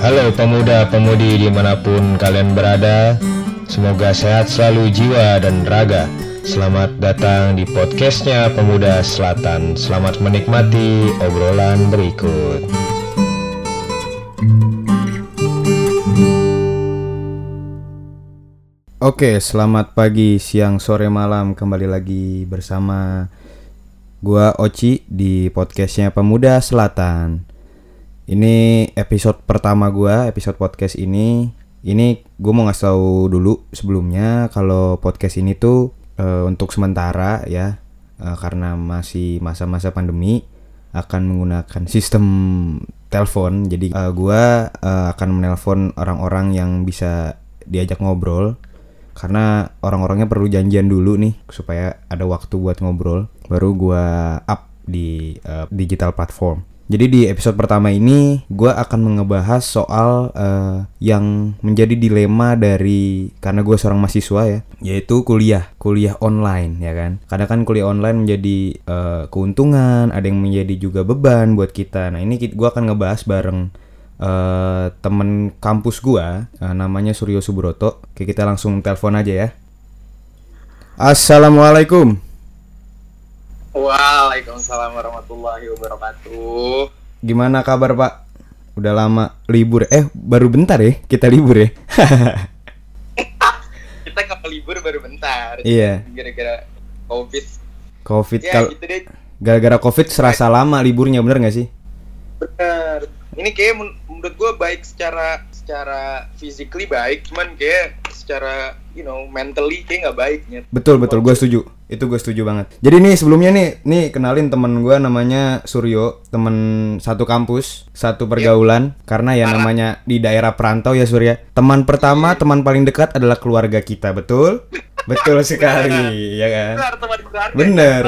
Halo pemuda-pemudi di mana pun kalian berada Semoga sehat selalu jiwa dan raga. Selamat datang di podcastnya Pemuda Selatan. Selamat menikmati obrolan berikut. Oke, selamat pagi, siang, sore, malam. Kembali lagi bersama Gua Oci di podcastnya Pemuda Selatan Ini episode pertama gua, episode podcast ini. Ini gue mau ngasih tahu dulu sebelumnya kalau podcast ini tuh uh, untuk sementara ya, uh, karena masih masa-masa pandemi akan menggunakan sistem telepon. Jadi uh, gua uh, akan menelpon orang-orang yang bisa diajak ngobrol karena orang-orangnya perlu janjian dulu nih supaya ada waktu buat ngobrol baru gua up di uh, digital platform. Jadi di episode pertama ini gue akan ngebahas soal uh, yang menjadi dilema dari karena gue seorang mahasiswa ya, yaitu kuliah, kuliah online ya kan. Kadang kan kuliah online menjadi uh, keuntungan, ada yang menjadi juga beban buat kita. Nah ini gue akan ngebahas bareng uh, temen kampus gue, uh, namanya Suryo Subroto. Oke kita langsung telepon aja ya. Assalamualaikum. Waalaikumsalam warahmatullahi wabarakatuh. Gimana kabar Pak? Udah lama libur. Eh, baru bentar ya kita libur ya. Kita ke libur baru bentar. Iya. Gara-gara covid. Covid Ya kal gitu deh. gara-gara Covid serasa lama liburnya bener gak sih? Benar. Ini kayak men- menurut gue baik secara secara physically baik, cuman kayak secara you know mentally kayak nggak baiknya. Betul betul, gue setuju. Itu gue setuju banget. Jadi nih sebelumnya nih, nih kenalin temen gue namanya Suryo, temen satu kampus, satu pergaulan. Karena ya namanya di daerah perantau ya Surya. Teman pertama, teman paling dekat adalah keluarga kita, betul? Betul sekali, ya kan? Benar teman keluarga. Bener.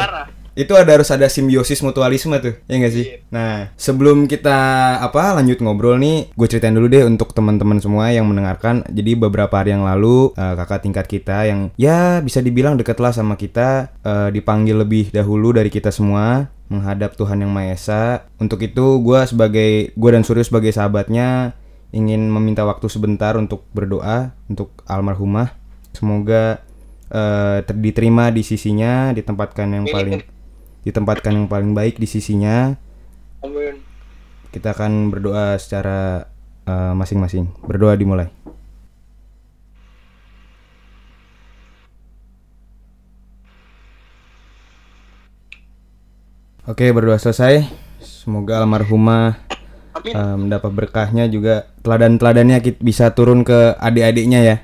Itu ada harus ada simbiosis mutualisme tuh, ya nggak sih? Iya. Nah, sebelum kita apa lanjut ngobrol nih, gue ceritain dulu deh untuk teman-teman semua yang mendengarkan. Jadi beberapa hari yang lalu eh, kakak tingkat kita yang ya bisa dibilang deket lah sama kita eh, dipanggil lebih dahulu dari kita semua menghadap Tuhan yang Maha Esa. Untuk itu gue sebagai gue dan Suryo sebagai sahabatnya ingin meminta waktu sebentar untuk berdoa untuk almarhumah. Semoga ter- diterima di sisinya, ditempatkan yang paling ditempatkan yang paling baik di sisinya. Amin. Kita akan berdoa secara eh, masing-masing. Berdoa dimulai. Oke, berdoa selesai. Semoga almarhumah Amin. eh, mendapat berkahnya juga teladan-teladannya bisa turun ke adik-adiknya ya.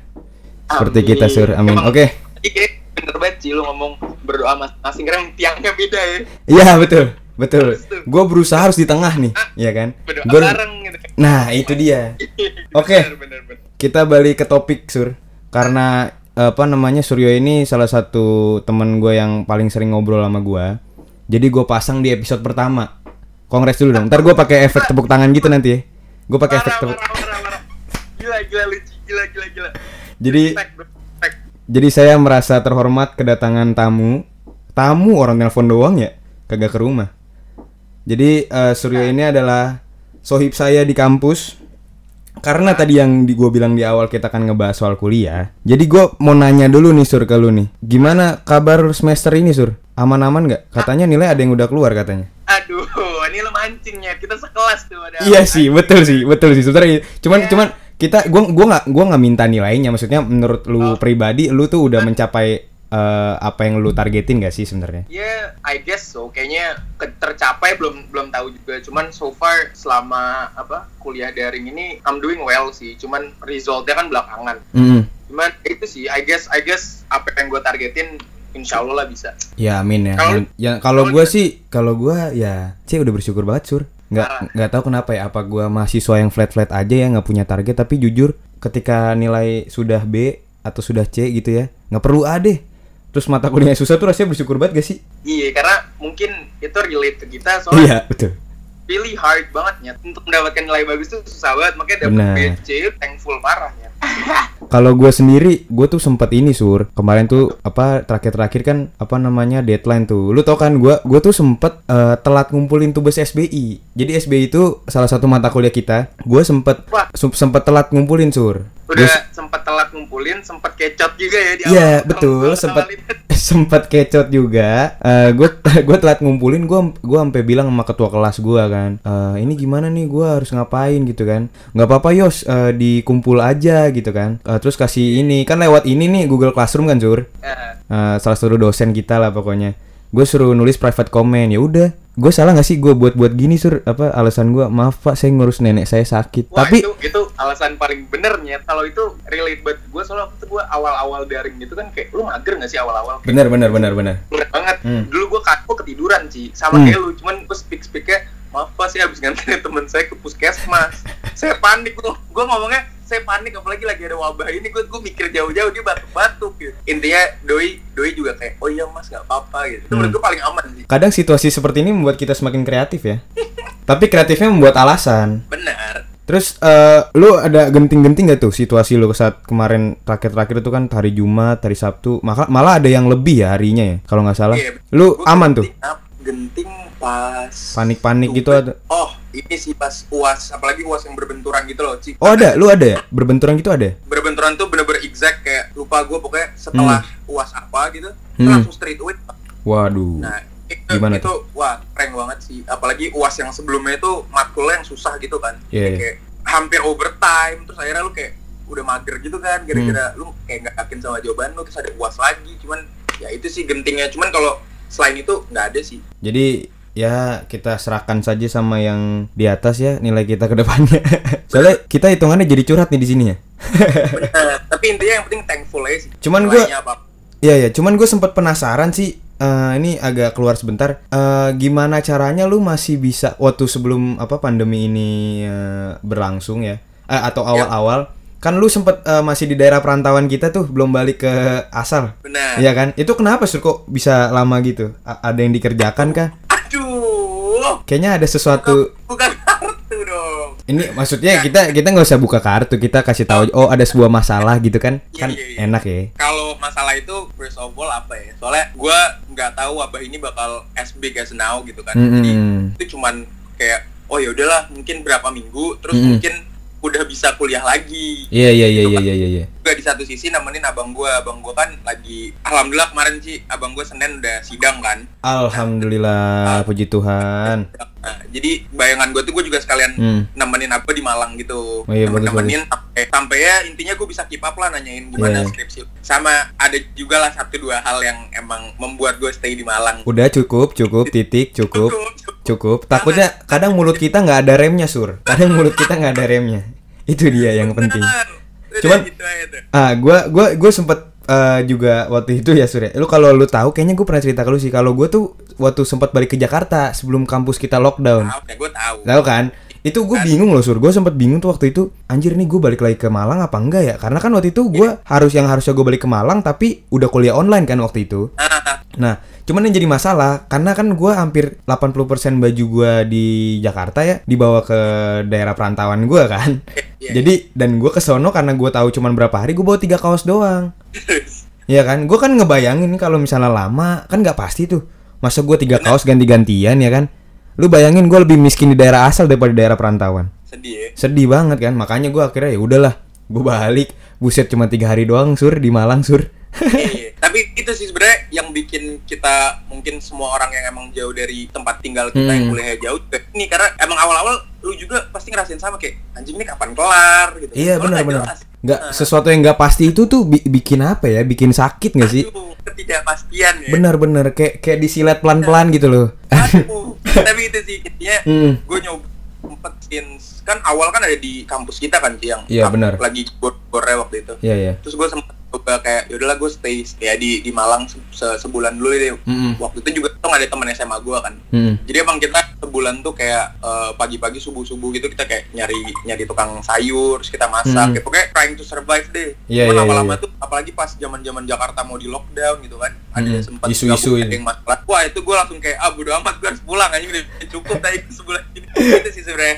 Seperti Amin. kita sur. Amin. Oke. Tadi kayak bener banget sih lu ngomong berdoa masing-masing karena tiangnya beda ya. Iya, betul. Betul. Gue berusaha harus di tengah nih, ya kan? Berdoa Gua- bareng gitu. Nah, itu dia. Oke. Bener, bener, bener. kita balik ke topik sur karena apa namanya Suryo ini salah satu teman gue yang paling sering ngobrol sama gue jadi gue pasang di episode pertama kongres dulu dong ntar gue pakai efek tepuk tangan gitu nanti ya gue pakai efek tepuk. Gila, gila, lucu. Gila, gila, gila. jadi. Respect. Jadi saya merasa terhormat kedatangan tamu. Tamu orang nelpon doang ya? Kagak ke rumah. Jadi eh, Suryo ini adalah sohib saya di kampus. Karena tadi yang di gue bilang di awal kita akan ngebahas soal kuliah jadi gue mau nanya dulu nih sur ke lu nih. Gimana kabar semester ini sur? Aman-aman nggak? Katanya nilai ada yang udah keluar katanya. Aduh, ini lo mancingnya. Kita sekelas tuh ada. iya sih betul sih betul sih. Sebenarnya cuman Iya. cuman kita gua gua nggak gua nggak minta nilainya maksudnya menurut lu pribadi lu tuh udah mencapai eh, apa yang lu targetin gak sih sebenarnya Ya, I guess so. Kayaknya tercapai belum belum tahu juga. Cuman so far selama apa kuliah daring ini I'm doing well sih. Cuman resultnya kan belakangan. Mm-mm. Cuman itu sih, I guess I guess apa yang gue targetin Insya Allah lah bisa. ya amin ya Kalau- ya kalau gua sih kalau gua ya c udah bersyukur banget sur nggak nggak tahu kenapa ya apa gua mahasiswa yang flat flat aja ya nggak punya target tapi jujur ketika nilai sudah B atau sudah C gitu ya nggak perlu A deh. Terus mata kuliahnya susah tuh rasanya bersyukur banget gak sih? Iya, karena mungkin itu relate ke kita soalnya iya betul really hard banget ya untuk mendapatkan nilai bagus tuh susah banget. Makanya dapet BC thankful parah ya kalau gue sendiri gue tuh sempet ini sur. Kemarin tuh apa terakhir-terakhir kan apa namanya deadline tuh. Lu tau kan gue gue tuh sempet eh, telat ngumpulin tugas SBI jadi SBI itu salah satu mata kuliah kita. Gue sempet Wah. sempet telat ngumpulin sur. Udah Gua- sempet telat ngumpulin, sempet kecot juga ya di Iya awal- betul awal- sempet sempet kecot juga. gue gue telat ngumpulin gue gue sampai bilang sama ketua kelas gue kan, "Eh, ini gimana nih gue harus ngapain gitu kan? nggak apa-apa yos eh, dikumpul aja gitu kan. Eh, terus kasih ini kan lewat ini nih Google Classroom kan sur. Ya, Eh, salah satu dosen kita lah pokoknya. Gue suruh nulis private comment ya udah. Gue salah nggak sih gue buat buat gini sur apa alasan gue maaf pak saya ngurus nenek saya sakit. Wah Tapi itu itu alasan paling benernya kalau itu relate buat gue soalnya waktu itu gue awal-awal daring gitu kan kayak lu mager gak sih awal-awal benar benar benar benar. bener banget Hmm. dulu gue kaku ketiduran sih sama Hmm. kayak lu cuman gue speak speaknya maaf pak saya habis nganterin temen saya ke puskesmas saya panik gue gue ngomongnya saya panik apalagi lagi ada wabah ini gue gue mikir jauh-jauh dia batuk-batuk gitu intinya doi doi juga kayak oh iya mas nggak apa-apa gitu itu menurut gue paling aman sih Kadang situasi seperti ini membuat kita semakin kreatif ya. Tapi kreatifnya membuat alasan. benar Terus eh lu ada genting-genting gak tuh situasi lu saat kemarin terakhir-terakhir itu kan hari Jumat, hari Sabtu, maka malah ada yang lebih ya harinya ya kalau nggak salah. Iya, Lu aman tuh? genting ap- genting pas Panik-panik gitu ada. oh ini sih pas uas apalagi uas yang berbenturan gitu loh Ci. Oh ada, lu ada ya? Berbenturan gitu ada? berbenturan tuh bener-bener exact kayak lupa gue pokoknya setelah uas apa gitu Hmm. langsung straight away Waduh. nah itu, Gimana itu wah keren banget sih apalagi uas yang sebelumnya itu matkulnya yang susah gitu kan Iya, iya. kayak hampir overtime terus akhirnya lu kayak udah mager gitu kan gara-gara Hmm. lu kayak nggak yakin sama jawaban lu terus ada uas lagi cuman ya itu sih gentingnya cuman kalau selain itu nggak ada sih Jadi ya kita serahkan saja sama yang di atas ya nilai kita ke depannya. Soalnya kita hitungannya jadi curhat nih di sini ya. Bener. tapi intinya yang penting thankful aja sih Cuman apa Iya ya, cuman gue sempat penasaran sih. eh, ini agak keluar sebentar. Eh, gimana caranya lu masih bisa waktu sebelum apa pandemi ini eh, berlangsung ya? Eh, atau awal-awal? Kan lu sempet eh, masih di daerah perantauan kita tuh, belum balik ke asal. benar Iya kan? Itu kenapa sur kok bisa lama gitu? A- ada yang dikerjakan kah? Kayaknya ada sesuatu. bukan kartu dong Ini maksudnya kita kita nggak usah buka kartu, kita kasih tahu. Oh ada sebuah masalah gitu kan? Iya, Kan iya, iya. enak ya. kalau masalah itu first of all apa ya soalnya gue nggak tahu wabah ini bakal as big as now gitu kan jadi Mm-mm. itu cuman kayak oh ya udahlah mungkin berapa minggu terus Mm-mm. mungkin udah bisa kuliah lagi Iya iya iya iya iya iya. Juga di satu sisi nemenin abang gue abang gue kan lagi alhamdulillah kemarin sih abang gue senin udah sidang kan Alhamdulillah, puji Tuhan. Nah, jadi bayangan gue tuh gue juga sekalian Hmm. nemenin apa di Malang gitu Oh iya, bagus, nemenin sampai sampai ya intinya gue bisa keep up lah nanyain gimana Iya. skripsi sama ada juga lah satu dua hal yang emang membuat gue stay di Malang Udah cukup, cukup, titik, cukup, Cukup, cukup. cukup. Takutnya kadang mulut kita nggak ada remnya, Sur. Kadang mulut kita nggak ada remnya. Itu dia yang penting. Udah Cuman- gitu. Ah, gua gua gua sempet eh, juga waktu itu ya Sur ya. Lu kalau lu tahu kayaknya gue pernah cerita ke lu sih. Kalau gue tuh waktu sempat balik ke Jakarta sebelum kampus kita lockdown. Tahu ya gue tahu. Tahu kan? Itu gue bingung loh sur, gue sempet bingung tuh waktu itu Anjir nih gue balik lagi ke Malang apa enggak ya Karena kan waktu itu gue harus yang harusnya gue balik ke Malang Tapi udah kuliah online kan waktu itu Nah, cuman yang jadi masalah karena kan gua hampir 80% baju gua di Jakarta ya dibawa ke daerah perantauan gua kan. Iya. Jadi dan gua ke sono karena gua tahu cuman berapa hari gua bawa tiga kaos doang. Iya kan? Gua kan ngebayangin kalau misalnya lama kan nggak pasti tuh. Masa gua tiga kaos ganti-gantian ya kan? Lu bayangin gua lebih miskin di daerah asal daripada di daerah perantauan. Sedih ya. Sedih banget kan? Makanya gua akhirnya ya udahlah, gua balik. Buset cuma tiga hari doang sur di Malang sur. Iya, Tapi itu sih sebenarnya yang bikin kita mungkin semua orang yang emang jauh dari tempat tinggal kita yang Hmm. kuliahnya jauh juga ini karena emang awal-awal lu juga pasti ngerasain sama kayak anjing ini kapan kelar gitu. Iya benar benar. Nggak sesuatu yang nggak pasti itu tuh bi- bikin apa ya? Bikin sakit nggak sih? aduh, ketidakpastian ya. Bener-bener kayak kayak disilet pelan-pelan gitu loh. Aduh. Tapi itu sih intinya Hmm. gue nyoba sempet since kan awal kan ada di kampus kita kan Ci, yang Iya, benar. lagi gore waktu itu. Iya iya. Terus gue sempet coba kayak yaudahlah gue stay ya di di Malang se- se- sebulan dulu deh. Mm-mm. Waktu itu juga tuh nggak ada teman SMA gue kan. Hmm. Jadi emang kita sebulan tuh kayak eh, pagi-pagi subuh-subuh gitu kita kayak nyari nyari tukang sayur, terus kita masak, Hmm. kayak pokoknya trying to survive deh. Iya, Cuman iya, lama-lama iya. tuh apalagi pas zaman-zaman Jakarta mau di lockdown gitu kan, ada Hmm, yang sempat isu-isu ada yang masalah. Wah itu gue langsung kayak ah bodo amat gue harus pulang aja udah cukup tadi sebulan ini. itu sih sebenarnya.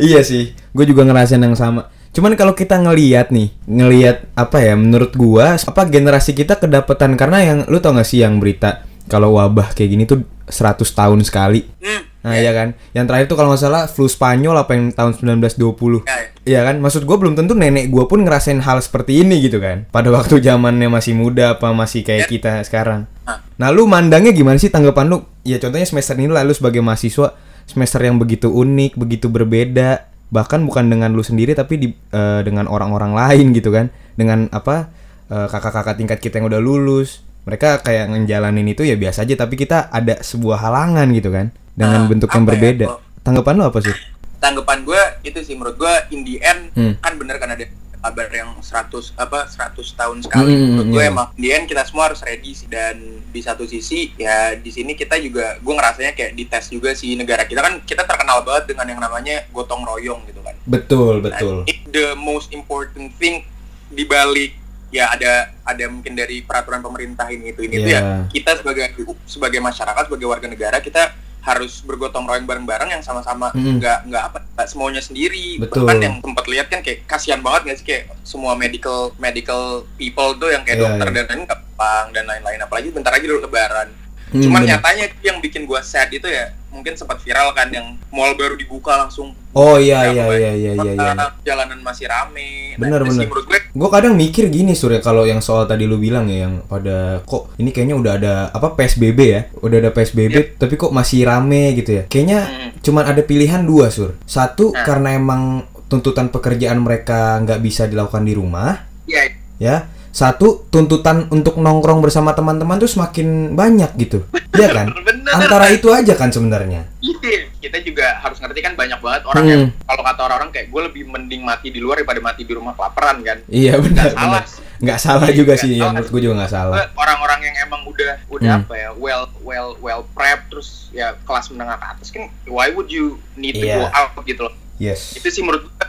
Iya sih, gue juga ngerasain yang sama. Cuman kalau kita ngelihat nih, ngelihat apa ya? Menurut gua, apa generasi kita kedapetan karena yang lu tau gak sih yang berita kalau wabah kayak gini tuh 100 tahun sekali. Hmm. Nah iya kan, yang terakhir tuh kalau nggak salah flu Spanyol apa yang tahun 1920 Ya, ya. Iya kan, maksud gue belum tentu nenek gue pun ngerasain hal seperti ini gitu kan Pada waktu zamannya masih muda apa masih kayak kita sekarang. Nah lu mandangnya gimana sih tanggapan lu? Ya contohnya semester ini lah lu sebagai mahasiswa Semester yang begitu unik, begitu berbeda Bahkan bukan dengan lu sendiri tapi di, eh, dengan orang-orang lain gitu kan. Dengan apa, eh, kakak-kakak tingkat kita yang udah lulus. Mereka kayak ngejalanin itu ya biasa aja Tapi kita ada sebuah halangan gitu kan. Dengan Ah, bentuk yang ya, berbeda. Kok- Tanggapan lu apa sih? tanggapan gue itu sih menurut gue in the end Hmm. kan bener kan ada kabar yang 100 apa 100 tahun sekali. Hmm, menurut gue iya. emang end kita semua harus ready sih. Dan di satu sisi ya di sini kita juga gue ngerasanya kayak dites juga sih negara kita. Kan kita terkenal banget dengan yang namanya gotong royong gitu kan. Betul, Nah, betul. the most important thing di balik ya ada ada mungkin dari peraturan pemerintah ini itu ini itu Iya. ya kita sebagai sebagai masyarakat sebagai warga negara kita harus bergotong royong bareng-bareng yang sama-sama nggak nggak apa nggak semuanya sendiri Betul. bahkan yang sempat lihat kan kayak kasihan banget nggak sih kayak semua medical medical people tuh yang kayak Iya, dokter iya. dan lain gampang dan lain-lain apalagi bentar lagi dulu lebaran Hmm, cuman bener. nyatanya itu yang bikin gua sad itu ya mungkin sempat viral kan yang mall baru dibuka langsung Oh iya iya kebayang. iya iya iya. iya. jalanan masih rame. Bener, sih bener. menurut gue Gue kadang mikir gini Surya kalau yang soal tadi lu bilang ya yang pada kok ini kayaknya udah ada apa PSBB ya, udah ada PSBB tapi kok masih rame gitu ya. Kayaknya Hmm. cuman ada pilihan dua sur. Satu Nah. karena emang tuntutan pekerjaan mereka nggak bisa dilakukan di rumah, ya ya. Satu tuntutan untuk nongkrong bersama teman-teman tuh semakin banyak gitu, Iya kan? bener. Antara itu aja kan sebenarnya. Iya, kita juga harus ngerti kan banyak banget orang Hmm. yang kalau kata orang-orang kayak gue lebih mending mati di luar daripada mati di rumah kelaparan kan. Iya benar. Nggak salah sih. Nggak salah Iya, juga sih, ya, salah. menurut gue juga nggak salah. Gue Orang-orang yang emang udah udah Hmm. apa ya well well well prep terus ya kelas menengah ke atas kan why would you need to Iya. go out gitu loh. Yes. Itu sih menurut gue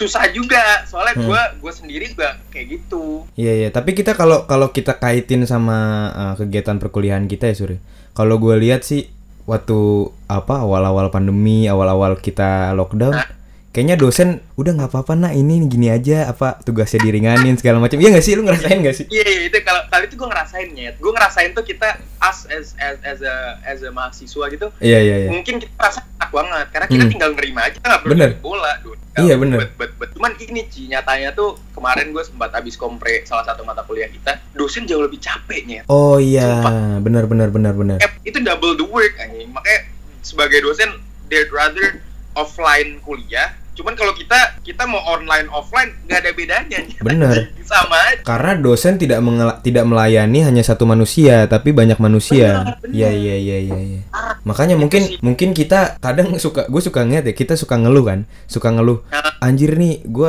susah juga soalnya Hmm. gue gue sendiri juga kayak gitu. Iya iya, tapi kita kalau kalau kita kaitin sama uh, kegiatan perkuliahan kita ya Suri. Kalau gue lihat sih waktu apa awal-awal pandemi, awal-awal kita lockdown? Kayaknya dosen udah nggak apa-apa nak ini gini aja apa tugasnya diringanin segala macam. Iya nggak sih lu ngerasain nggak sih? Iya, iya, itu kalau kali itu gue ngerasain nyet. Gue ngerasain tuh kita as as as as a as a mahasiswa gitu Iya iya iya. mungkin kita rasa enak banget karena kita Hmm. tinggal nerima aja nggak perlu Bener. bola dude. Iya, bener. Bet, bet, bet. cuman ini Ci, nyatanya tuh kemarin gue sempat habis kompre salah satu mata kuliah kita dosen jauh lebih capek nyet Oh iya, benar benar benar benar. Itu double the work anjing makanya sebagai dosen they'd rather offline kuliah cuman kalau kita kita mau online offline nggak ada bedanya. Bener. sama aja Karena dosen tidak tidak melayani hanya satu manusia, tapi banyak manusia. Iya iya iya iya. iya. Ah, Makanya itu mungkin sih. mungkin kita kadang suka gue suka ngeliat ya kita suka ngeluh kan, suka ngeluh. Anjir nih, gue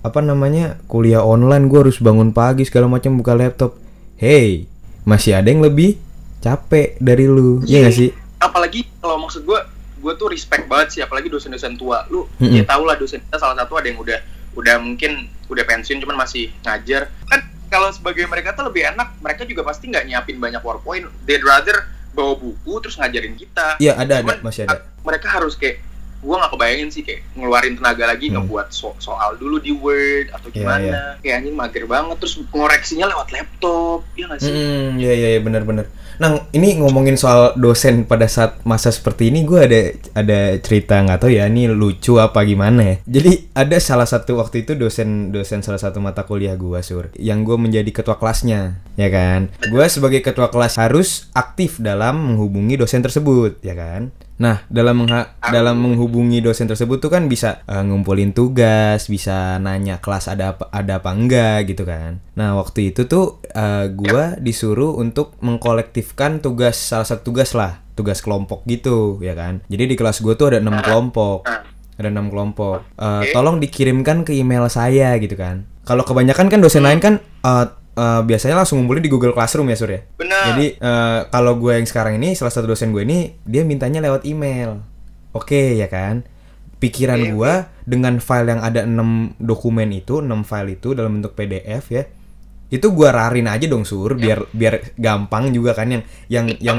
apa namanya kuliah online gue harus bangun pagi segala macam buka laptop. Hey, masih ada yang lebih capek dari lu, Iya. ya gak sih? apalagi kalau maksud gue gue tuh respect banget sih apalagi dosen-dosen tua lu Mm-mm. ya tau lah dosen kita salah satu ada yang udah udah mungkin udah pensiun cuman masih ngajar kan kalau sebagai mereka tuh lebih enak mereka juga pasti nggak nyiapin banyak powerpoint they'd rather bawa buku terus ngajarin kita Iya ada ada Cuman, masih ada. mereka harus kayak gua nggak kebayangin sih kayak ngeluarin tenaga lagi Hmm. ngebuat so- soal dulu di Word atau Iya, gimana iya. kayak anjing mager banget terus ngoreksinya lewat laptop ya nggak sih Hmm, iya iya iya benar-benar. Nah, ini ngomongin soal dosen pada saat masa seperti ini, gue ada ada cerita nggak tahu ya, ini lucu apa gimana ya. Jadi ada salah satu waktu itu dosen dosen salah satu mata kuliah gue sur, yang gue menjadi ketua kelasnya, ya kan. Gue sebagai ketua kelas harus aktif dalam menghubungi dosen tersebut, ya kan. Nah, dalam mengha- dalam menghubungi dosen tersebut tuh kan bisa eh, ngumpulin tugas, bisa nanya kelas ada apa ada apa enggak gitu kan. Nah, waktu itu tuh eh, gua disuruh untuk mengkolektifkan tugas salah satu tugas lah, tugas kelompok gitu, ya kan. Jadi di kelas gua tuh ada enam kelompok. Nah, Ada enam kelompok. Oke. Tolong dikirimkan ke email saya gitu kan. Kalau kebanyakan kan dosen lain kan eh, eh, biasanya langsung ngumpulin di Google Classroom ya Sur ya. Benar Jadi eh, kalau gue yang sekarang ini salah satu dosen gue ini dia mintanya lewat email. Oke ya kan? Pikiran Oke, gue dengan file yang ada 6 dokumen itu, 6 file itu dalam bentuk PDF ya. Itu gua rarin aja dong sur biar biar gampang juga kan yang yang yang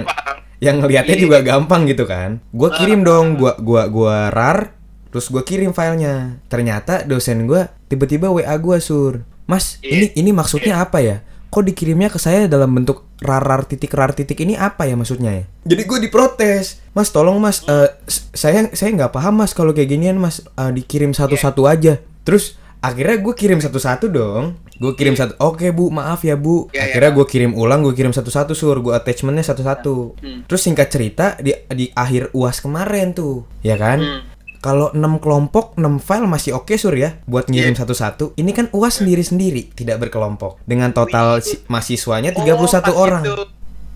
yang ngelihatnya Iya. juga gampang gitu kan. Gua kirim dong, gua gua gua rar terus gue kirim filenya ternyata dosen gue tiba-tiba wa gue sur mas ini ini maksudnya apa ya kok dikirimnya ke saya dalam bentuk rar titik rar titik ini apa ya maksudnya ya? Jadi gue diprotes. Mas tolong mas eh, s- saya saya nggak paham mas kalau kayak ginian mas Eh, dikirim satu-satu aja. Terus akhirnya gue kirim satu-satu dong. Gue kirim satu oke bu maaf ya bu. Iya, iya. akhirnya gue kirim ulang gue kirim satu-satu sur. Gue attachmentnya satu-satu. Hmm. terus singkat cerita di di akhir uas kemarin tuh ya kan? Hmm. Kalau 6 kelompok 6 file masih oke sur ya buat ngirim Iya. satu-satu ini kan uas sendiri-sendiri tidak berkelompok dengan total si- mahasiswanya 31 Oh, orang itu.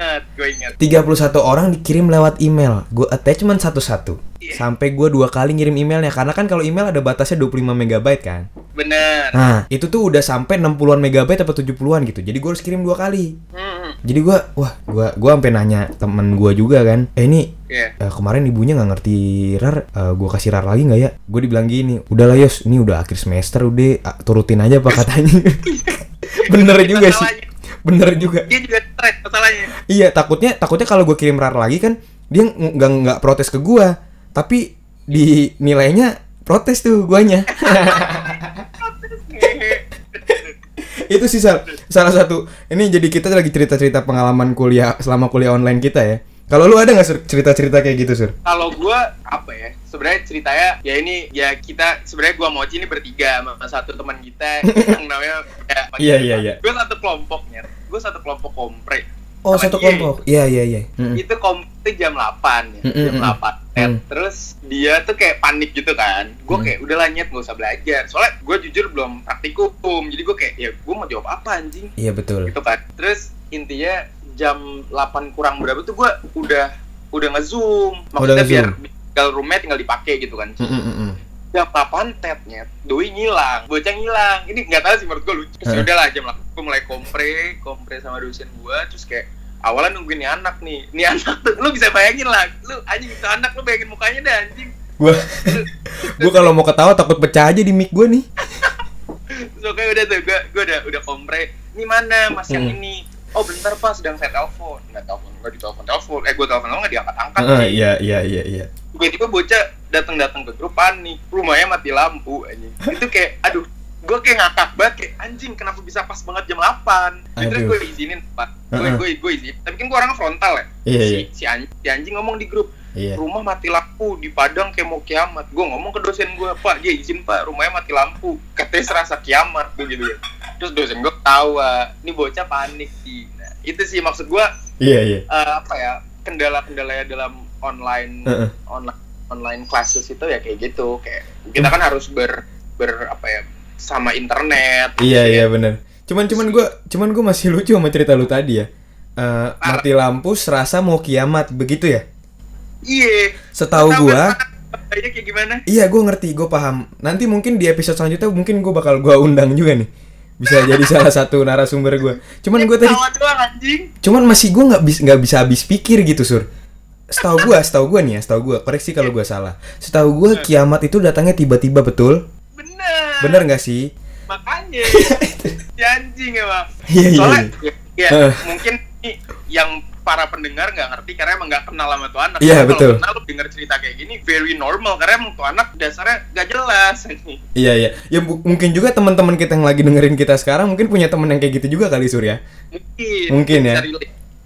Ingat, gue ingat. 31 orang dikirim lewat email. Gue attachment satu-satu. Iya. sampai gue dua kali ngirim emailnya. Karena kan kalau email ada batasnya 25 megabyte kan. Bener nah itu tuh udah sampai 60-an megabyte atau 70-an gitu. Jadi gue harus kirim dua kali. Hmm, jadi gue wah gue gua sampai nanya temen gue juga kan. Eh ini iya. Eh, kemarin ibunya nggak ngerti rar, eh, gue kasih rar lagi nggak ya? Gue dibilang gini, udah lah Yos, ini udah akhir semester udah ah, turutin aja apa katanya. Bener juga sih, bener juga. dia juga stres masalahnya Iya takutnya takutnya kalau gue kirim rar lagi kan dia ng- nggak nggak protes ke gue, tapi di nilainya protes tuh guanya. Itu sih sal- salah satu. Ini jadi kita lagi cerita-cerita pengalaman kuliah selama kuliah online kita ya. Kalau lu ada nggak cerita-cerita kayak gitu sur? kalau gue apa ya sebenarnya ceritanya ya ini ya kita sebenarnya gue mau ini bertiga sama satu teman kita yang namanya ya, Iya, iya, iya. gue satu kelompoknya gue satu kelompok kompre Oh satu dia. kelompok. Iya iya iya. Itu kompre jam 8 ya Mm, mm, jam mm. 8 Mm. terus dia tuh kayak panik gitu kan gue Mm. kayak udah lah nyet gak usah belajar soalnya gue jujur belum praktikum jadi gue kayak ya gue mau jawab apa anjing Iya betul. gitu kan terus intinya jam 8 kurang berapa tuh gue udah udah nge-zoom Udah maksudnya biar nge-zoom. tinggal roomnya tinggal dipakai gitu kan Mm-mm-mm. jam 8 tetnya doi ngilang bocah ngilang ini nggak tahu sih menurut gue lucu terus Heeh. udah lah jam 8 gue mulai kompre kompre sama dosen gue terus kayak awalnya nungguin nih anak nih nih anak tuh lu bisa bayangin lah lu anjing itu anak lu bayangin mukanya dah anjing Gua gua kalau mau ketawa takut pecah aja di mic gua nih. terus oke udah tuh gue gue udah udah kompre ini mana mas yang Hmm. ini oh bentar pak sedang saya telepon. Nggak telepon nggak ditelepon telepon. Eh gue telepon lo nggak diangkat angkat Heeh, iya iya iya iya. tiba-tiba bocah datang datang ke grup panik. Rumahnya mati lampu anjing. Itu kayak aduh gue kayak ngakak banget kayak anjing kenapa bisa pas banget jam 8 terus gue izinin pak. Gue Heeh. gue gue izin. Tapi kan gue orangnya frontal ya. Iya, si, iya. si, anjing, si anjing ngomong di grup Iya. rumah mati lampu di Padang kayak mau kiamat. Gue ngomong ke dosen gue pak dia izin pak rumahnya mati lampu. Katanya serasa kiamat gue gitu terus dosen gue tawa ini bocah panik sih nah, itu sih maksud gue Iya iya. eh, apa ya kendala-kendala dalam online Heeh. online online classes itu ya kayak gitu kayak kita kan harus ber ber apa ya sama internet Iya gitu iya ya. bener. Cuman cuman gua cuman gua masih lucu sama cerita lu tadi ya. Eh, mati lampu serasa mau kiamat begitu ya? iya Setahu Tahu gua, kan kayak gimana iya gua ngerti, gua paham. Nanti mungkin di episode selanjutnya mungkin gua bakal gua undang juga nih. Bisa jadi salah satu narasumber gua. Cuman gua tadi cuman masih gue nggak bisa nggak bisa habis pikir gitu sur. Setahu gue setahu gue nih ya setahu gue koreksi kalau gue salah. Setahu gue kiamat itu datangnya tiba-tiba betul? Bener. Bener nggak sih? Makanya. Si anjing emang Iya, iya, soalnya ya, ya, Eh. mungkin yang para pendengar nggak ngerti karena emang nggak kenal sama tuh anak Iya, betul. kalau kenal gini very normal karena emang tuh anak dasarnya nggak jelas anjing iya iya. Ya mungkin juga teman-teman kita yang lagi dengerin kita sekarang mungkin punya temen yang kayak gitu juga kali sur ya mungkin. Mungkin ya.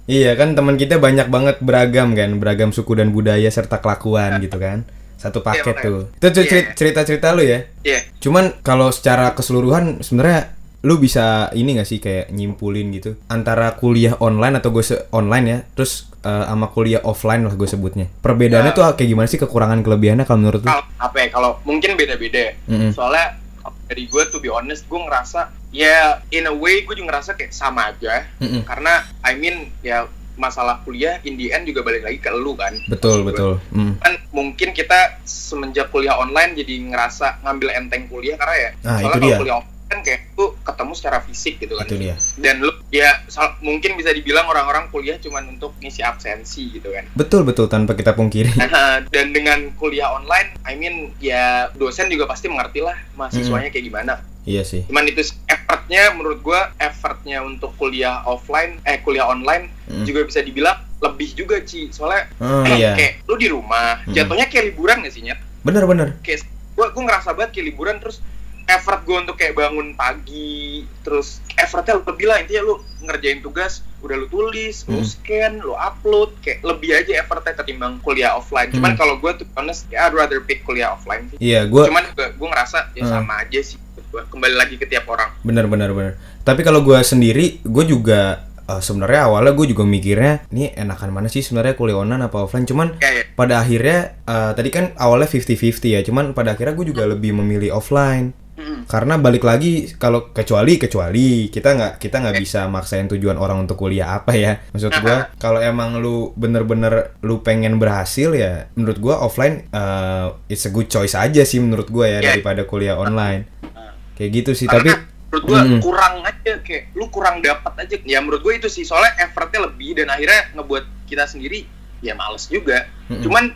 iya kan teman kita banyak banget beragam kan. Beragam suku dan budaya serta kelakuan gitu kan. Satu paket makanya. tuh. Itu Iya. cerita-cerita lu ya. Iya. Cuman kalau secara keseluruhan sebenarnya lu bisa ini gak sih kayak nyimpulin gitu? Antara kuliah online atau gue online ya. Terus eh, sama kuliah offline lah gue sebutnya perbedaannya Nah. tuh kayak gimana sih kekurangan kelebihannya kalau menurut lu? apa ya kalau mungkin beda-beda ya. Mm-mm. soalnya dari gue to be honest gue ngerasa ya in a way gue juga ngerasa kayak sama aja Mm-mm. karena I mean ya masalah kuliah in the end juga balik lagi ke lu kan Betul Maksud gue. betul. Mm. kan mungkin kita semenjak kuliah online jadi ngerasa ngambil enteng kuliah karena ya Ah, itu soalnya dia. kalau kuliah kan kayak tuh ketemu secara fisik gitu kan Itu dia. dan lu ya mungkin bisa dibilang orang-orang kuliah cuman untuk ngisi absensi gitu kan Betul betul tanpa kita pungkiri. Nah, dan dengan kuliah online, I mean ya dosen juga pasti mengerti lah mahasiswanya kayak gimana. iya sih. Cuman itu effortnya menurut gua effortnya untuk kuliah offline, eh kuliah online Mm. juga bisa dibilang lebih juga Ci. Soalnya Oh eh, iya. kayak lu di rumah, Mm. jatuhnya kayak liburan gak sih Nyet? Bener bener. Kayak gue gue ngerasa banget kayak liburan terus effort gue untuk kayak bangun pagi terus effortnya lebih lah intinya lu ngerjain tugas udah lu tulis lu Hmm. scan lu upload kayak lebih aja effortnya ketimbang kuliah offline cuman Hmm. kalau gue tuh honest ya I'd rather pick kuliah offline sih Iya, gue cuman gue gue ngerasa ya Hmm. sama aja sih gua. kembali lagi ke tiap orang bener bener bener. Tapi kalau gue sendiri, gue juga eh, sebenarnya awalnya gue juga mikirnya, ini enakan mana sih sebenarnya kuliah online apa offline? Cuman kayak pada akhirnya eh, tadi kan awalnya 50-50 ya, cuman pada akhirnya gue juga lebih memilih offline. Mm, Karena balik lagi kalau kecuali kecuali kita nggak kita nggak bisa maksain tujuan orang untuk kuliah apa ya. Maksud gua kalau emang lu bener-bener lu pengen berhasil ya menurut gua offline eh, it's a good choice aja sih menurut gua ya Ya. daripada kuliah online. Kayak gitu sih, Karena tapi menurut gue Mm-mm. kurang aja kayak lu kurang dapat aja ya menurut gue itu sih soalnya effortnya lebih dan akhirnya ngebuat kita sendiri ya males juga Mm-mm. cuman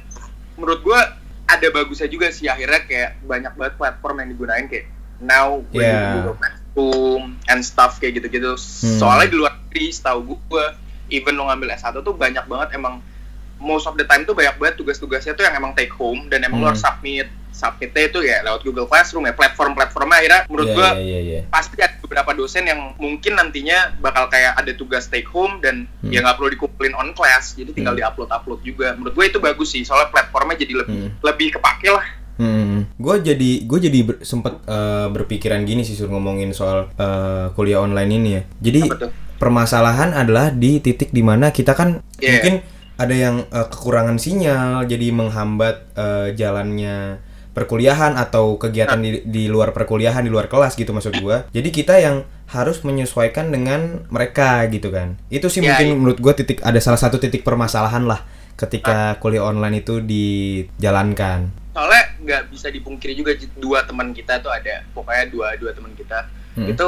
menurut gue ada bagusnya juga sih akhirnya kayak banyak banget platform yang digunain kayak now gue Yeah. Google Classroom and stuff kayak gitu-gitu Hmm. soalnya di luar negeri setahu gue even lo ngambil S1 tuh banyak banget emang most of the time tuh banyak banget tugas-tugasnya tuh yang emang take home dan emang lo Hmm. harus submit submitnya itu ya lewat Google Classroom ya platform-platformnya akhirnya menurut Iya, gue iya, iya, iya. pasti ada beberapa dosen yang mungkin nantinya bakal kayak ada tugas take home dan Hmm. ya nggak perlu dikumpulin on class jadi tinggal Hmm. diupload upload juga menurut gue itu bagus sih soalnya platformnya jadi lebih Hmm. lebih kepake lah Hmm, gue jadi gue jadi ber- sempet eh, berpikiran gini sih sur ngomongin soal eh, kuliah online ini ya. Jadi permasalahan adalah di titik di mana kita kan Yeah. mungkin ada yang eh, kekurangan sinyal, jadi menghambat eh, jalannya perkuliahan atau kegiatan di, di luar perkuliahan di luar kelas gitu maksud gua. Jadi kita yang harus menyesuaikan dengan mereka gitu kan. Itu sih Ya, mungkin iya. menurut gua titik ada salah satu titik permasalahan lah ketika kuliah online itu dijalankan. soalnya nggak bisa dipungkiri juga dua teman kita tuh ada pokoknya dua dua teman kita Hmm. itu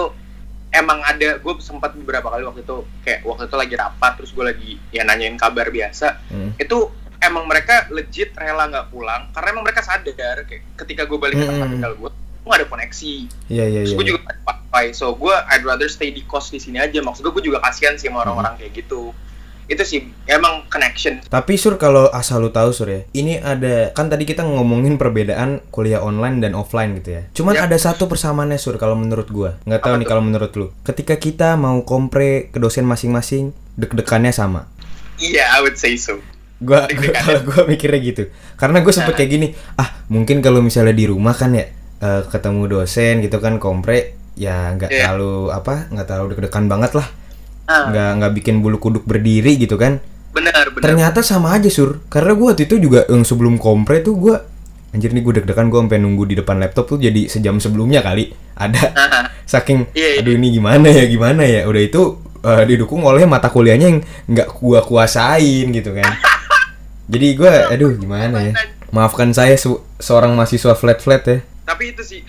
emang ada gue sempat beberapa kali waktu itu kayak waktu itu lagi rapat terus gue lagi ya nanyain kabar biasa Hmm. itu emang mereka legit rela nggak pulang karena emang mereka sadar kayak ketika gue balik ke tempat Hmm. tinggal gue gue nggak ada koneksi Iya iya terus iya. gue juga nggak ada wifi so gue I'd rather stay di kos di sini aja maksud gue gue juga kasihan sih sama orang-orang Hmm. kayak gitu itu sih emang connection Tapi sur kalau asal lu tahu sur ya, ini ada kan tadi kita ngomongin perbedaan kuliah online dan offline gitu ya. Cuman Yap. ada satu persamaannya sur kalau menurut gua. Nggak tahu Apa nih kalau menurut lu. Ketika kita mau kompre ke dosen masing-masing, deg-degannya sama. iya I would say so Gua Deg-degannya. kalau gua mikirnya gitu. Karena gue sempet Nah. kayak gini, ah mungkin kalau misalnya di rumah kan ya eh, ketemu dosen gitu kan kompre ya nggak Iya. terlalu apa nggak terlalu deg-degan banget lah ah, nggak nggak bikin bulu kuduk berdiri gitu kan? Benar benar. Ternyata sama aja sur. Karena gue waktu itu juga yang sebelum kompre tuh gue Anjir nih gue deg-degan gue sampai nunggu di depan laptop tuh jadi sejam sebelumnya kali. Ada Ah, Saking Iya, iya. aduh ini gimana ya gimana ya? Udah itu eh, didukung oleh mata kuliahnya yang nggak gua kuasain gitu kan. Jadi gue aduh gimana ya? Maafkan saya se- seorang mahasiswa flat-flat ya. Tapi itu sih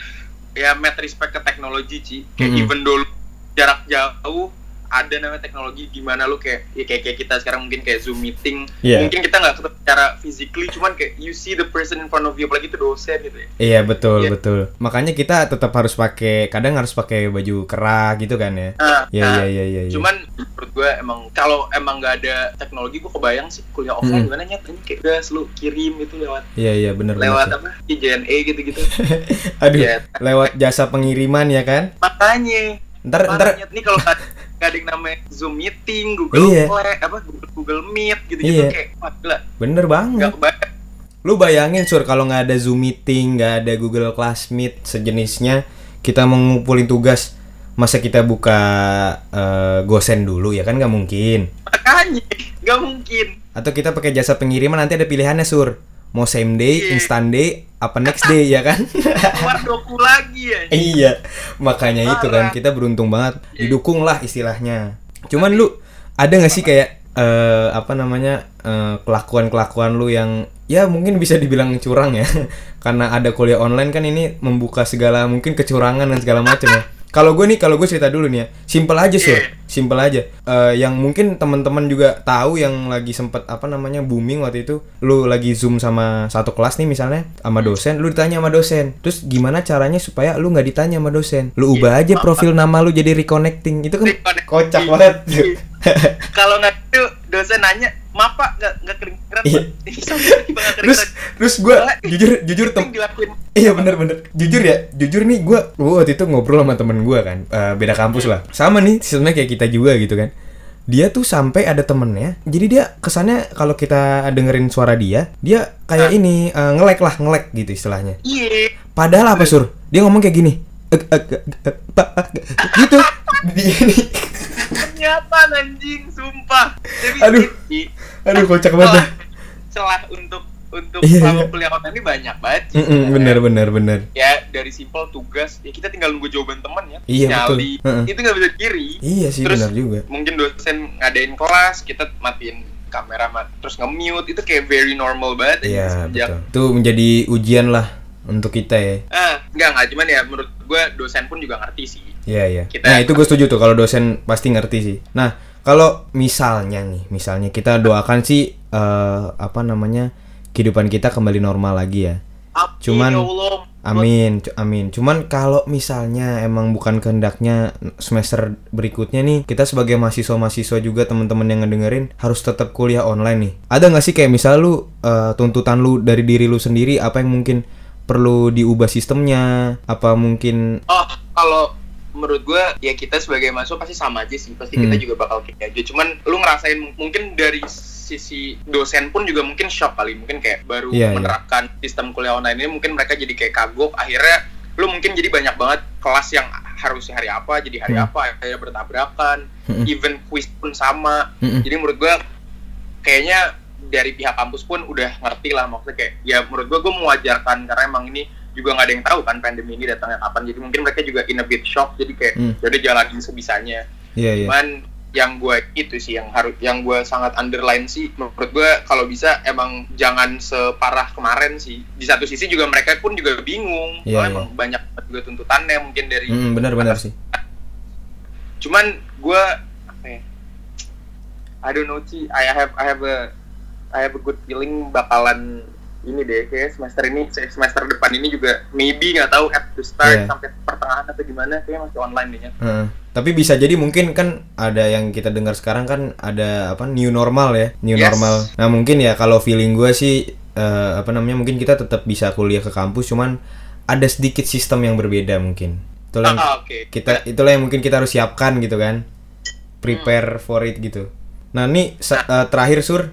ya met respect ke teknologi sih kayak Mm-mm. even dulu jarak jauh ada namanya teknologi gimana lu kayak ya kayak, kayak kita sekarang mungkin kayak zoom meeting Iya. mungkin kita nggak ketemu secara physically cuman kayak you see the person in front of you apalagi itu dosen gitu ya Iya betul Iya. betul Makanya kita tetap harus pakai Kadang harus pakai baju kerah gitu kan ya Nah, Iya iya iya iya iya. cuman menurut gue emang kalau emang nggak ada teknologi gue kebayang sih kuliah offline Mm. gimana nyatanya kayak udah lu kirim gitu lewat Iya iya bener lewat bener. apa JNE gitu-gitu Aduh, Iya. lewat jasa pengiriman ya kan? makanya Ntar ntar nih kalau nggak nggak ada yang namanya Zoom meeting, Google Iya. Play, apa Google, Google Meet gitu-gitu Iya. kayak wah gila, bener banget. nggak kebayang. Lu bayangin sur kalau nggak ada Zoom meeting, nggak ada Google Classmeet sejenisnya, kita mau ngumpulin tugas, masa kita buka eh, gosen dulu ya kan nggak mungkin. Makanya nggak mungkin. Atau kita pakai jasa pengiriman nanti ada pilihannya sur, mau same day, Iya. instant day, apa next day ya kan? Keluar doku lagi ya. iya, makanya itu kan kita beruntung banget, didukung lah istilahnya. Cuman lu ada nggak sih kayak eh, apa namanya eh, kelakuan-kelakuan lu yang ya mungkin bisa dibilang curang ya, karena ada kuliah online kan ini membuka segala mungkin kecurangan dan segala macam ya. Kalau gue nih, kalau gue cerita dulu nih ya, simple aja sur, Iya. simple aja. Eh, yang mungkin teman-teman juga tahu yang lagi sempet apa namanya booming waktu itu, lu lagi zoom sama satu kelas nih misalnya sama dosen, lu ditanya sama dosen, terus gimana caranya supaya lu nggak ditanya sama dosen? Lu ubah aja profil nama lu jadi reconnecting, itu kan Reconnecting. kocak banget. Kalau nggak itu dosen nanya maaf pak nggak nggak kedengeran Iya. Terus terus gue jujur jujur tem Iya bener bener. Jujur ya Jujur nih gue Gue waktu itu ngobrol sama temen gue kan eh, Beda kampus lah. Sama nih Sistemnya kayak kita juga gitu kan. Dia tuh sampai ada temennya Jadi dia kesannya Kalau kita dengerin suara dia Dia kayak Ah. ini eh, Ngelek lah Ngelek gitu istilahnya. Iya. Padahal apa sur? Dia ngomong kayak gini. "Eg- eg- eg- eg- pa- eg- Gitu. Kenyataan anjing sumpah. Jadi Aduh. Aduh kocak banget celah, celah untuk untuk selama iya. kuliah online ini banyak banget sih Mm-mm, sebenarnya. Bener bener bener ya dari simpel tugas ya kita tinggal nunggu jawaban teman ya Iya, betul. nyali Heeh. itu nggak bisa kiri Iya sih Terus- bener juga mungkin dosen ngadain kelas kita matiin kamera mat terus nge-mute itu kayak very normal banget aja Iya betul Itu menjadi ujian lah Untuk kita ya ah nggak nggak cuman ya menurut gue dosen pun juga ngerti sih Iya iya. Kita- Nah itu gue setuju tuh kalau dosen pasti ngerti sih. Nah kalau misalnya nih, misalnya kita doakan sih eh, apa namanya kehidupan kita kembali normal lagi ya. Amin, Cuman- ya. Amin, amin. Cuman kalau misalnya emang bukan kehendaknya semester berikutnya nih, kita sebagai mahasiswa-mahasiswa juga teman-teman yang ngedengerin harus tetap kuliah online nih. Ada nggak sih kayak misal lu eh, tuntutan lu dari diri lu sendiri apa yang mungkin perlu diubah sistemnya? Apa mungkin oh kalau menurut gue ya kita sebagai mahasiswa pasti sama aja sih pasti kita Hmm. juga bakal kayak aja cuman lu ngerasain mungkin dari sisi dosen pun juga mungkin shock kali mungkin kayak baru Iya, iya. menerapkan sistem kuliah online ini mungkin mereka jadi kayak kagok akhirnya lu mungkin jadi banyak banget kelas yang harusnya hari apa jadi hari Hmm. apa akhirnya bertabrakan Mm-mm. even quiz pun sama Mm-mm. jadi menurut gue kayaknya dari pihak kampus pun udah ngerti lah maksudnya kayak ya menurut gue gue mewajarkan karena emang ini juga nggak ada yang tahu kan pandemi ini datangnya kapan jadi mungkin mereka juga in a bit shock jadi kayak Hmm. ya udah jalanin sebisanya Iya iya. cuman yang gue itu sih yang harus yang gue sangat underline sih menurut gue kalau bisa emang jangan separah kemarin sih di satu sisi juga mereka pun juga bingung Iya, soalnya iya. emang banyak banget juga tuntutannya mungkin dari Mm, benar-benar sih. cuman gue apa ya I don't know sih I have I have a I have a good feeling bakalan ini deh kayak semester ini semester depan ini juga maybe nggak tahu at the start Iya. sampai pertengahan atau gimana kayak masih online deh ya Heeh. Tapi bisa jadi mungkin kan ada yang kita dengar sekarang kan ada apa new normal ya, new Yes. normal. Nah mungkin ya kalau feeling gue sih eh, apa namanya mungkin kita tetap bisa kuliah ke kampus, cuman ada sedikit sistem yang berbeda mungkin. Itulah yang ah oke kita itulah yang mungkin kita harus siapkan gitu kan, prepare Hmm. for it gitu. Nah nih sa- eh, terakhir sur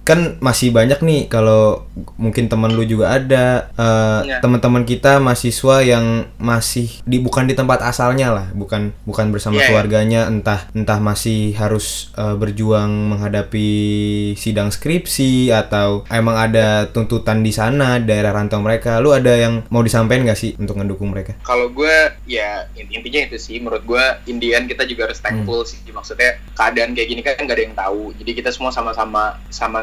kan masih banyak nih kalau mungkin teman lu juga ada eh, Iya. teman-teman kita mahasiswa yang masih di bukan di tempat asalnya lah bukan bukan bersama iya. keluarganya entah entah masih harus eh, berjuang menghadapi sidang skripsi atau emang ada tuntutan di sana daerah rantau mereka. Lu ada yang mau disampaikan gak sih untuk ngedukung mereka? Kalau gue ya inti- intinya itu sih. Menurut gue Indian kita juga harus thankful sih. Maksudnya keadaan kayak gini kan nggak ada yang tahu. Jadi kita semua sama-sama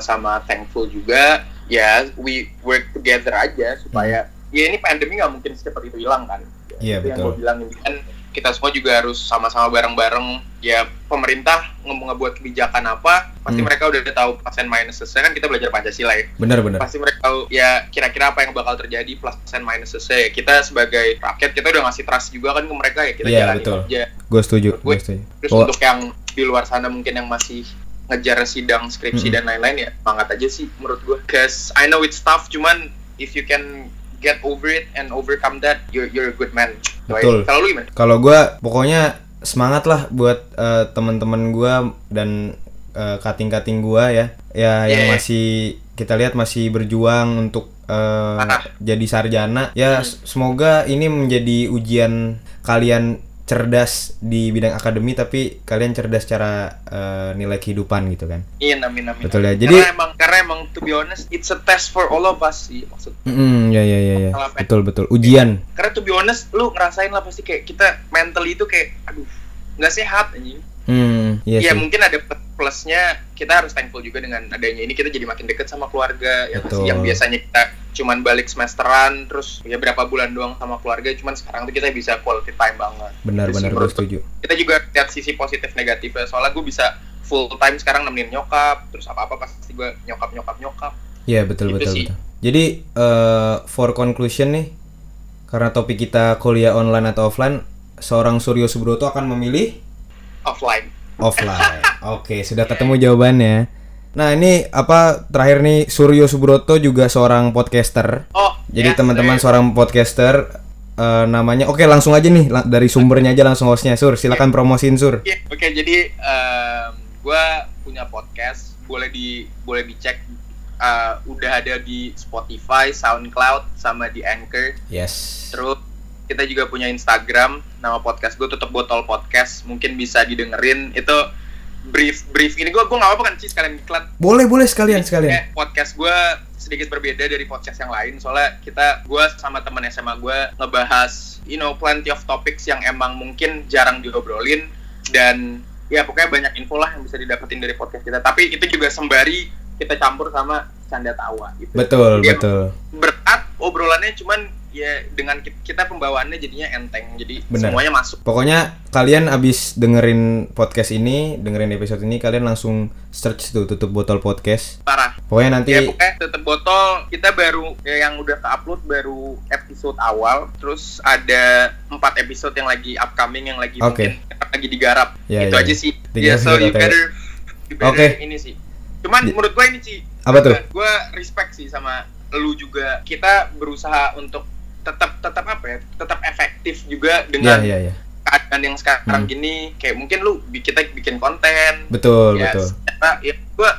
sama-sama thankful juga ya we work together aja supaya ya ini pandemi nggak mungkin secepat itu hilang kan. Iya, itu yang betul. gue bilang kan kita semua juga harus sama-sama bareng-bareng. Ya pemerintah ngomong ngebuat kebijakan apa pasti Hmm. mereka udah tahu plus and minusesnya kan kita belajar Pancasila ya. Benar-benar pasti mereka tahu ya kira-kira apa yang bakal terjadi plus and minusesnya ya kita sebagai rakyat kita udah ngasih trust juga kan ke mereka ya kita Iya, jalani betul. aja. Gue setuju Gue- gue setuju. terus Oh, untuk yang di luar sana mungkin yang masih ngejar sidang skripsi Mm-mm. dan lain-lain ya semangat aja sih menurut gue cause I know it's tough cuman if you can get over it and overcome that you're you're a good man Betul. kalau lu gimana Kalau gua pokoknya semangat lah buat eh, teman-teman gua dan eh, kating-kating gua ya, ya yang Yeah. masih kita lihat masih berjuang untuk Ah. jadi sarjana. Ya s- semoga ini menjadi ujian kalian cerdas di bidang akademi tapi kalian cerdas secara eh, nilai kehidupan gitu kan. iya amin amin Betul ya. karena Jadi emang karena emang to be honest it's a test for all of us sih maksud mm, ya ya ya ya. Betul betul. Ujian. karena to be honest lu ngerasain lah pasti kayak kita mentally itu kayak aduh nggak sehat anjing Hmm, iya ya sih. mungkin ada plusnya kita harus thankful juga dengan adanya ini kita jadi makin deket sama keluarga ya Betul. yang biasanya kita cuman balik semesteran terus ya berapa bulan doang sama keluarga cuman sekarang tuh kita bisa quality time banget Benar-benar gue setuju. kita juga lihat sisi positif negatifnya soalnya gue bisa full time sekarang nemenin nyokap terus apa apa pasti gue nyokap nyokap nyokap Iya betul Itu betul sih. betul. Jadi eh, for conclusion nih, karena topik kita kuliah online atau offline, seorang Suryo Subroto akan memilih offline offline. Oke, sudah ketemu jawabannya. Nah ini apa terakhir nih Suryo Subroto juga seorang podcaster. Oh, Jadi yes, teman-teman seorang podcaster eh, namanya Oke langsung aja nih la- dari sumbernya aja langsung hostnya Sur silakan promosiin Sur. Oke, oke, jadi em, gua punya podcast, boleh di boleh dicek eh, udah ada di Spotify, SoundCloud, sama di Anchor. Yes. Terus kita juga punya Instagram, nama podcast gue tutup botol podcast, mungkin bisa didengerin. Itu brief brief ini gue gue nggak apa-apa kan sih sekalian iklan. Boleh boleh sekalian sekalian. Kayak podcast gue sedikit berbeda dari podcast yang lain soalnya kita gue sama teman SMA gue ngebahas you know plenty of topics yang emang mungkin jarang diobrolin dan ya pokoknya banyak info lah yang bisa didapetin dari podcast kita tapi itu juga sembari kita campur sama canda tawa gitu Betul Jadi betul. berat obrolannya cuman ya dengan ki- kita pembawaannya jadinya enteng jadi Benar. semuanya masuk Pokoknya kalian abis dengerin podcast ini, dengerin episode ini, kalian langsung search tuh tutup botol podcast. parah Pokoknya nanti ya pokoknya tetep botol kita baru ya, yang udah ke upload baru episode awal terus ada empat episode yang lagi upcoming yang lagi Oke. mungkin lagi digarap Ya, itu ya, aja ya. sih Digarap, ya so you ya. better, you better Oke. ini sih cuman Di- menurut gue ini sih Apa tuh? gue respect sih sama lu juga kita berusaha untuk tetap tetap apa ya tetap efektif juga dengan ya ya. keadaan yang sekarang Hmm. gini kayak mungkin lu kita bikin konten Betul ya, betul. secara- ya gua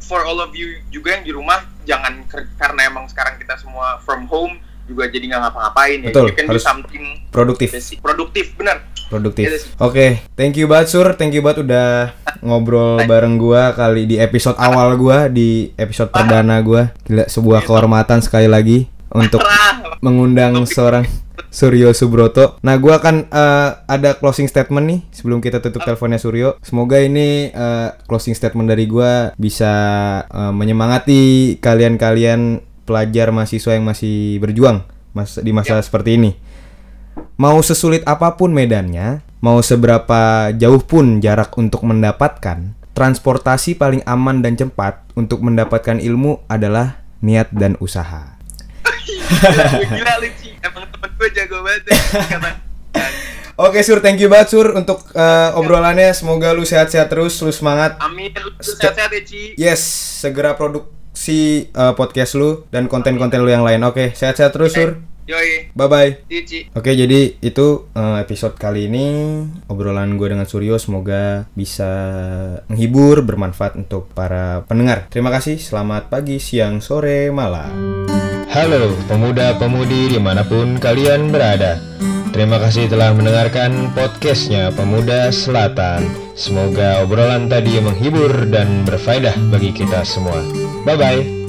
for all of you juga yang di rumah jangan karena emang sekarang kita semua from home juga jadi nggak ngapa-ngapain ya Betul, you can harus do something Produktif. basic. produktif bener produktif. Iya. Oke, thank you banget Sur, thank you banget udah ngobrol bareng gua kali di episode awal gua di episode perdana gua. Gila sebuah kehormatan sekali lagi untuk. Mengundang seorang Suryo Subroto. Nah, gua akan eh, ada closing statement nih sebelum kita tutup teleponnya Suryo. Semoga ini eh, closing statement dari gua bisa eh, menyemangati kalian-kalian pelajar mahasiswa yang masih berjuang mas di masa seperti ini. Mau sesulit apa pun medannya, mau seberapa jauh pun jarak untuk mendapatkan, transportasi paling aman dan cepat untuk mendapatkan ilmu adalah niat dan usaha. Gila, lu emang temen gue jago banget Oke Sur, thank you banget Sur untuk eh, obrolannya. Semoga lu sehat-sehat terus, lu semangat. amin lu sehat-sehat ya Ci Yes, segera produksi eh, podcast lu dan konten-konten lu yang lain. Oke, sehat-sehat terus Sur. yoi Bye bye. Oke, jadi itu eh, episode kali ini obrolan gue dengan Suryo semoga bisa menghibur, bermanfaat untuk para pendengar. Terima kasih. Selamat pagi, siang, sore, malam. Halo pemuda-pemudi di mana pun kalian berada. Terima kasih telah mendengarkan podcastnya Pemuda Selatan. Semoga obrolan tadi menghibur dan berfaedah bagi kita semua. Bye-bye